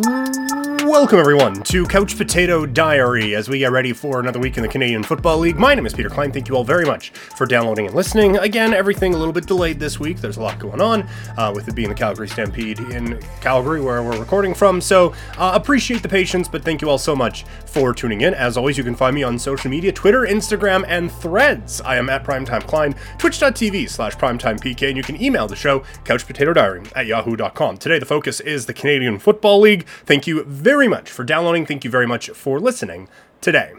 Welcome, everyone, to Couch Potato Diary as we get ready for another week in the Canadian Football League. My name is Peter Klein. Thank you all very much for downloading and listening. Again, everything a little bit delayed this week. There's a lot going on uh, with it being the Calgary Stampede in Calgary, where we're recording from. So, uh, appreciate the patience, but thank you all so much for tuning in. As always, you can find me on social media Twitter, Instagram, and threads. I am at Primetime Klein, twitch.tv slash primetimepk, and you can email the show, couchpotatodiary at yahoo.com. Today, the focus is the Canadian Football League. Thank you very much for downloading. Thank you very much for listening today.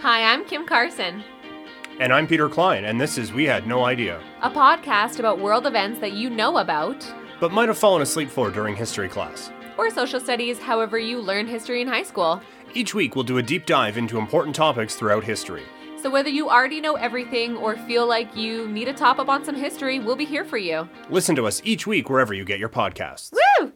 Hi, I'm Kim Carson, And I'm Peter Klein, and this is We Had No Idea, a podcast about world events that you know about, but might have fallen asleep for during history class. or social studies, however you learned history in high school. Each week, we'll do a deep dive into important topics throughout history. So whether you already know everything or feel like you need a top up on some history, we'll be here for you. Listen to us each week wherever you get your podcasts. Woo!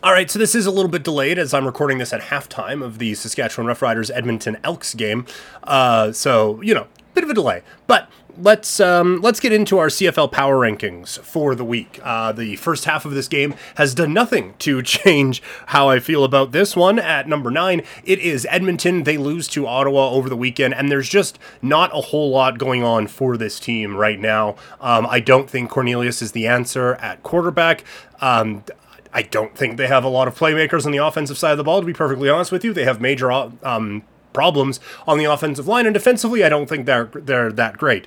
All right, so this is a little bit delayed as I'm recording this at halftime of the Saskatchewan Roughriders Edmonton Elks game. Uh, so you know, bit of a delay, but let's um, let's get into our CFL power rankings for the week. Uh, the first half of this game has done nothing to change how I feel about this one. At number nine, it is Edmonton. They lose to Ottawa over the weekend, and there's just not a whole lot going on for this team right now. Um, I don't think Cornelius is the answer at quarterback. Um, I don't think they have a lot of playmakers on the offensive side of the ball, to be perfectly honest with you. They have major um, problems on the offensive line, and defensively, I don't think they're, they're that great.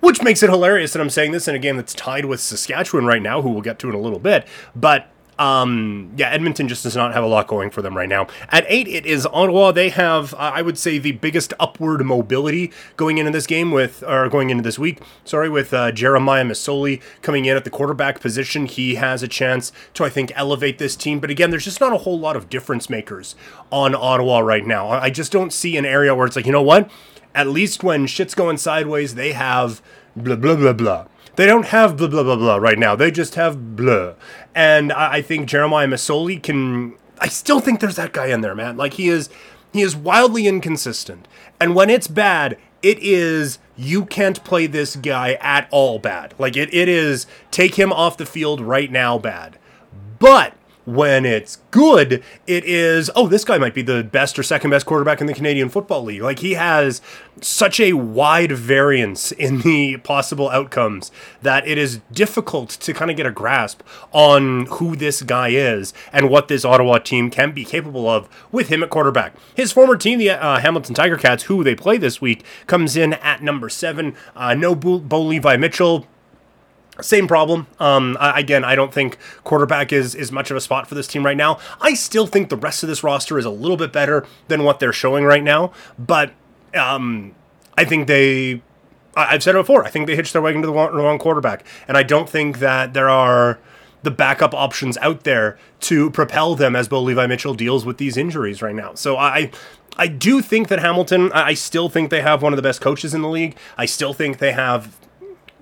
Which makes it hilarious that I'm saying this in a game that's tied with Saskatchewan right now, who we'll get to in a little bit. But um, yeah, Edmonton just does not have a lot going for them right now. At eight, it is Ottawa. They have, uh, I would say, the biggest upward mobility going into this game with, or going into this week. Sorry, with uh, Jeremiah Masoli coming in at the quarterback position, he has a chance to, I think, elevate this team. But again, there's just not a whole lot of difference makers on Ottawa right now. I just don't see an area where it's like, you know what? At least when shit's going sideways, they have blah blah blah blah. They don't have blah blah blah blah right now. They just have blah. And I, I think Jeremiah Masoli can. I still think there's that guy in there, man. Like he is, he is wildly inconsistent. And when it's bad, it is you can't play this guy at all bad. Like it, it is take him off the field right now bad. But when it's good, it is, oh, this guy might be the best or second best quarterback in the Canadian Football League. Like, he has such a wide variance in the possible outcomes that it is difficult to kind of get a grasp on who this guy is and what this Ottawa team can be capable of with him at quarterback. His former team, the uh, Hamilton Tiger Cats, who they play this week, comes in at number seven. Uh, no Bo, Bo Levi Mitchell. Same problem. Um, again, I don't think quarterback is is much of a spot for this team right now. I still think the rest of this roster is a little bit better than what they're showing right now, but um, I think they. I've said it before. I think they hitched their wagon to the wrong, the wrong quarterback, and I don't think that there are the backup options out there to propel them as Bo Levi Mitchell deals with these injuries right now. So I. I do think that Hamilton, I still think they have one of the best coaches in the league. I still think they have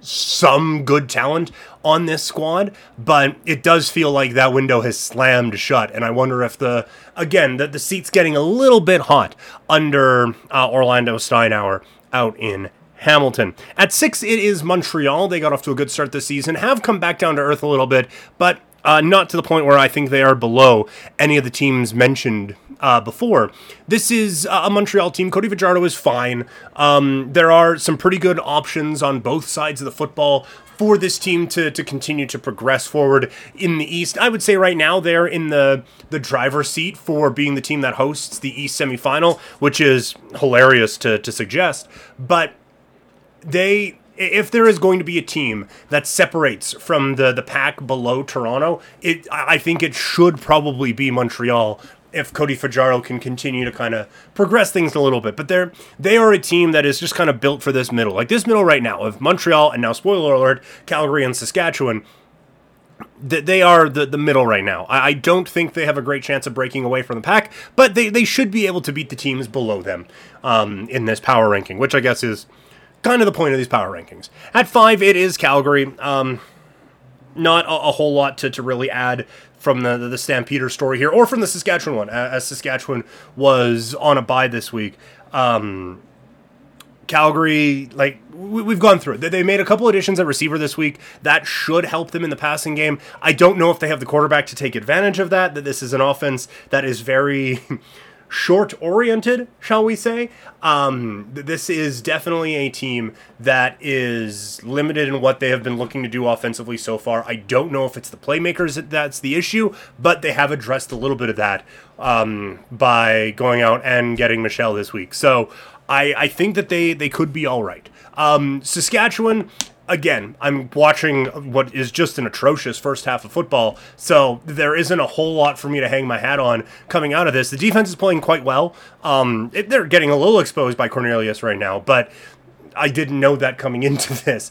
some good talent on this squad, but it does feel like that window has slammed shut. And I wonder if the again the, the seat's getting a little bit hot under uh, Orlando Steinauer out in Hamilton. At six, it is Montreal. They got off to a good start this season, have come back down to earth a little bit, but uh, not to the point where I think they are below any of the teams mentioned uh, before. This is uh, a Montreal team. Cody Fajardo is fine. Um, there are some pretty good options on both sides of the football for this team to, to continue to progress forward in the East. I would say right now they're in the the driver's seat for being the team that hosts the East semifinal, which is hilarious to, to suggest. But they if there is going to be a team that separates from the the pack below Toronto, it I I think it should probably be Montreal if Cody Fajardo can continue to kind of progress things a little bit. But they're they are a team that is just kind of built for this middle. Like this middle right now of Montreal and now spoiler alert, Calgary and Saskatchewan th- they are the, the middle right now. I, I don't think they have a great chance of breaking away from the pack, but they, they should be able to beat the teams below them um, in this power ranking, which I guess is kind of the point of these power rankings. At five, it is Calgary. Um, not a, a whole lot to, to really add from the, the Stampeder story here, or from the Saskatchewan one, as Saskatchewan was on a bye this week. Um, Calgary, like we, have gone through it. They made a couple additions at receiver this week that should help them in the passing game. I don't know if they have the quarterback to take advantage of that. That this is an offense that is very. short oriented, shall we say. Um, this is definitely a team that is limited in what they have been looking to do offensively so far. I don't know if it's the playmakers that's the issue, but they have addressed a little bit of that um, by going out and getting Michel this week. So I, I think that they, they could be all right. Um, Saskatchewan, again, I'm watching what is just an atrocious first half of football, so there isn't a whole lot for me to hang my hat on coming out of this. The defense is playing quite well. Um, it, they're getting a little exposed by Cornelius right now, but I didn't know that coming into this.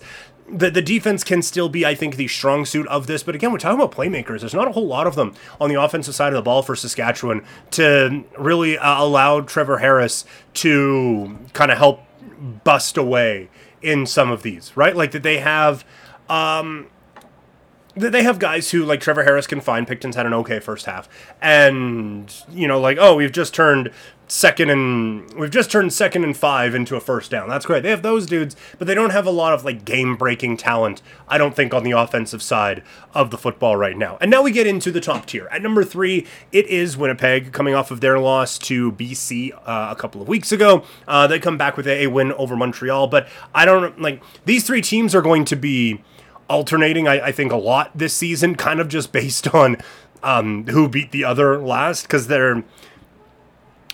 The, the defense can still be, I think, the strong suit of this. But again, we're talking about playmakers. There's not a whole lot of them on the offensive side of the ball for Saskatchewan to really uh, allow Trevor Harris to kind of help bust away in some of these, right? Like that they have um they have guys who like Trevor Harris can find Picton's had an okay first half. And you know, like, oh, we've just turned second and we've just turned second and five into a first down. That's great. They have those dudes, but they don't have a lot of like game breaking talent, I don't think, on the offensive side of the football right now. And now we get into the top tier. At number three, it is Winnipeg coming off of their loss to BC uh, a couple of weeks ago. Uh, they come back with a, a win over Montreal, but I don't like these three teams are going to be alternating, I, I, think, a lot this season, kind of just based on um, who beat the other last, because they're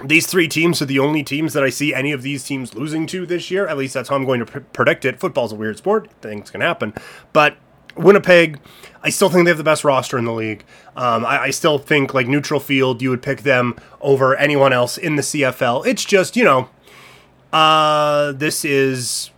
these three teams are the only teams that I see any of these teams losing to this year. At least that's how I'm going to pr- predict it. Football's a weird sport; things can happen. But Winnipeg, I still think they have the best roster in the league. Um, I, I, still think like neutral field, you would pick them over anyone else in the CFL. It's just you know, uh, this is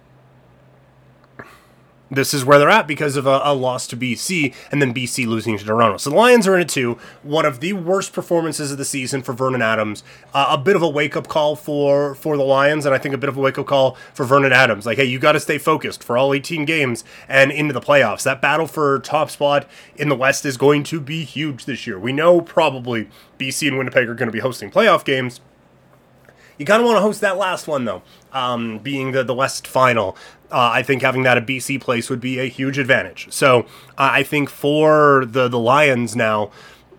this is where they're at because of a, a, loss to BC and then BC losing to Toronto. So the Lions are in it too. One of the worst performances of the season for Vernon Adams. Uh, a bit of a wake up call for for the Lions, and I think a bit of a wake up call for Vernon Adams. Like, hey, you got to stay focused for all 18 games and into the playoffs. That battle for top spot in the West is going to be huge this year. We know probably BC and Winnipeg are going to be hosting playoff games. You kind of want to host that last one though, um, being the the West final. Uh, I think having that at BC place would be a huge advantage. So uh, I think for the the Lions now,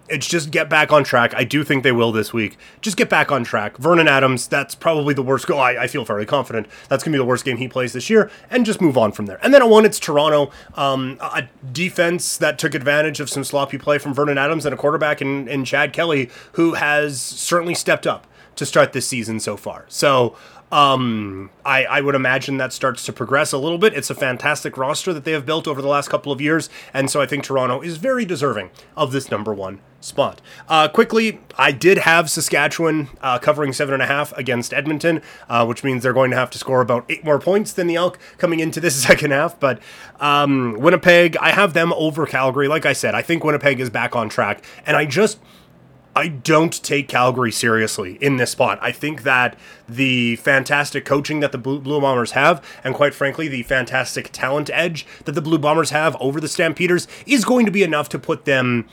it's just get back on track. I do think they will this week. Just get back on track. Vernon Adams, that's probably the worst goal. I, I feel fairly confident that's going to be the worst game he plays this year, and just move on from there. And then at one, it's Toronto. Um, a defense that took advantage of some sloppy play from Vernon Adams and a quarterback in, in Chad Kelly, who has certainly stepped up to start this season so far. So um, I, I would imagine that starts to progress a little bit. It's a fantastic roster that they have built over the last couple of years, and so I think Toronto is very deserving of this number one spot. Uh, quickly, I did have Saskatchewan uh, covering seven and a half against Edmonton, uh, which means they're going to have to score about eight more points than the Elk coming into this second half. But um, Winnipeg, I have them over Calgary. Like I said, I think Winnipeg is back on track, and I just I don't take Calgary seriously in this spot. I think that the fantastic coaching that the Blue, Bombers have, and quite frankly, the fantastic talent edge that the Blue Bombers have over the Stampeders, is going to be enough to put them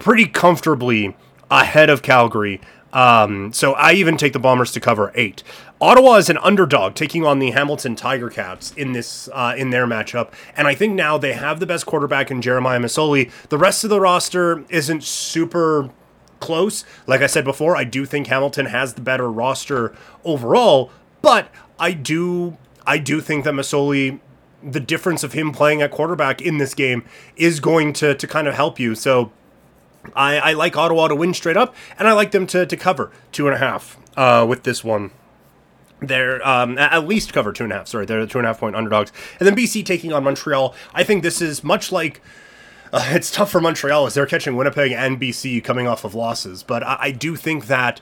pretty comfortably ahead of Calgary. Um, so I even take the Bombers to cover eight. Ottawa is an underdog taking on the Hamilton Tiger Cats in this uh, in their matchup, and I think now they have the best quarterback in Jeremiah Masoli. The rest of the roster isn't super close. Like I said before, I do think Hamilton has the better roster overall, but I do I do think that Masoli the difference of him playing at quarterback in this game is going to to kind of help you. So I, I like Ottawa to win straight up, and I like them to, to cover two and a half uh, with this one. They're um, at least cover two and a half. Sorry, they're the two and a half point underdogs. And then BC taking on Montreal. I think this is much like uh, it's tough for Montreal as they're catching Winnipeg and BC coming off of losses. But I, I do think that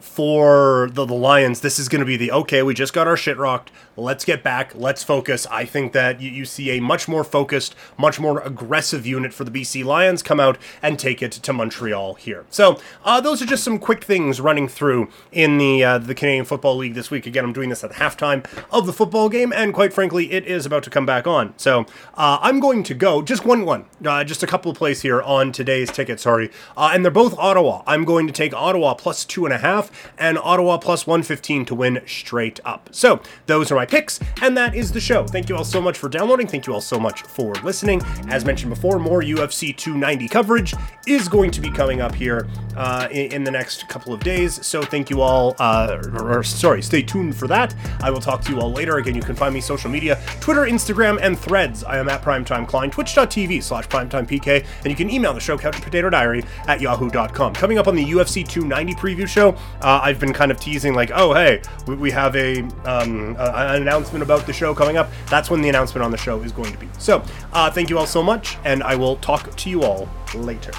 for the, the Lions, this is going to be the okay, we just got our shit rocked. Let's get back. Let's focus. I think that you, you see a much more focused, much more aggressive unit for the BC Lions come out and take it to Montreal here. So uh, those are just some quick things running through in the uh, the Canadian Football League this week. Again, I'm doing this at halftime of the football game, and quite frankly, it is about to come back on. So uh, I'm going to go just one one, uh, just a couple of plays here on today's ticket. Sorry, uh, and they're both Ottawa. I'm going to take Ottawa plus two and a half. And Ottawa plus 115 to win straight up. So those are my picks, and that is the show. Thank you all so much for downloading. Thank you all so much for listening. As mentioned before, more UFC 290 coverage is going to be coming up here uh, in, in, the next couple of days. So thank you all, uh, or, or, sorry, stay tuned for that. I will talk to you all later. Again, you can find me social media, Twitter, Instagram, and Threads. I am at Primetime Klein, twitch.tv slash primetimepk, and you can email the show, Couch Potato Diary, at yahoo.com. Coming up on the UFC 290 preview show, uh, I've been kind of teasing like, oh, hey, we, we have a, um, an announcement about the show coming up. That's when the announcement on the show is going to be. So, uh, thank you all so much, and I will talk to you all later.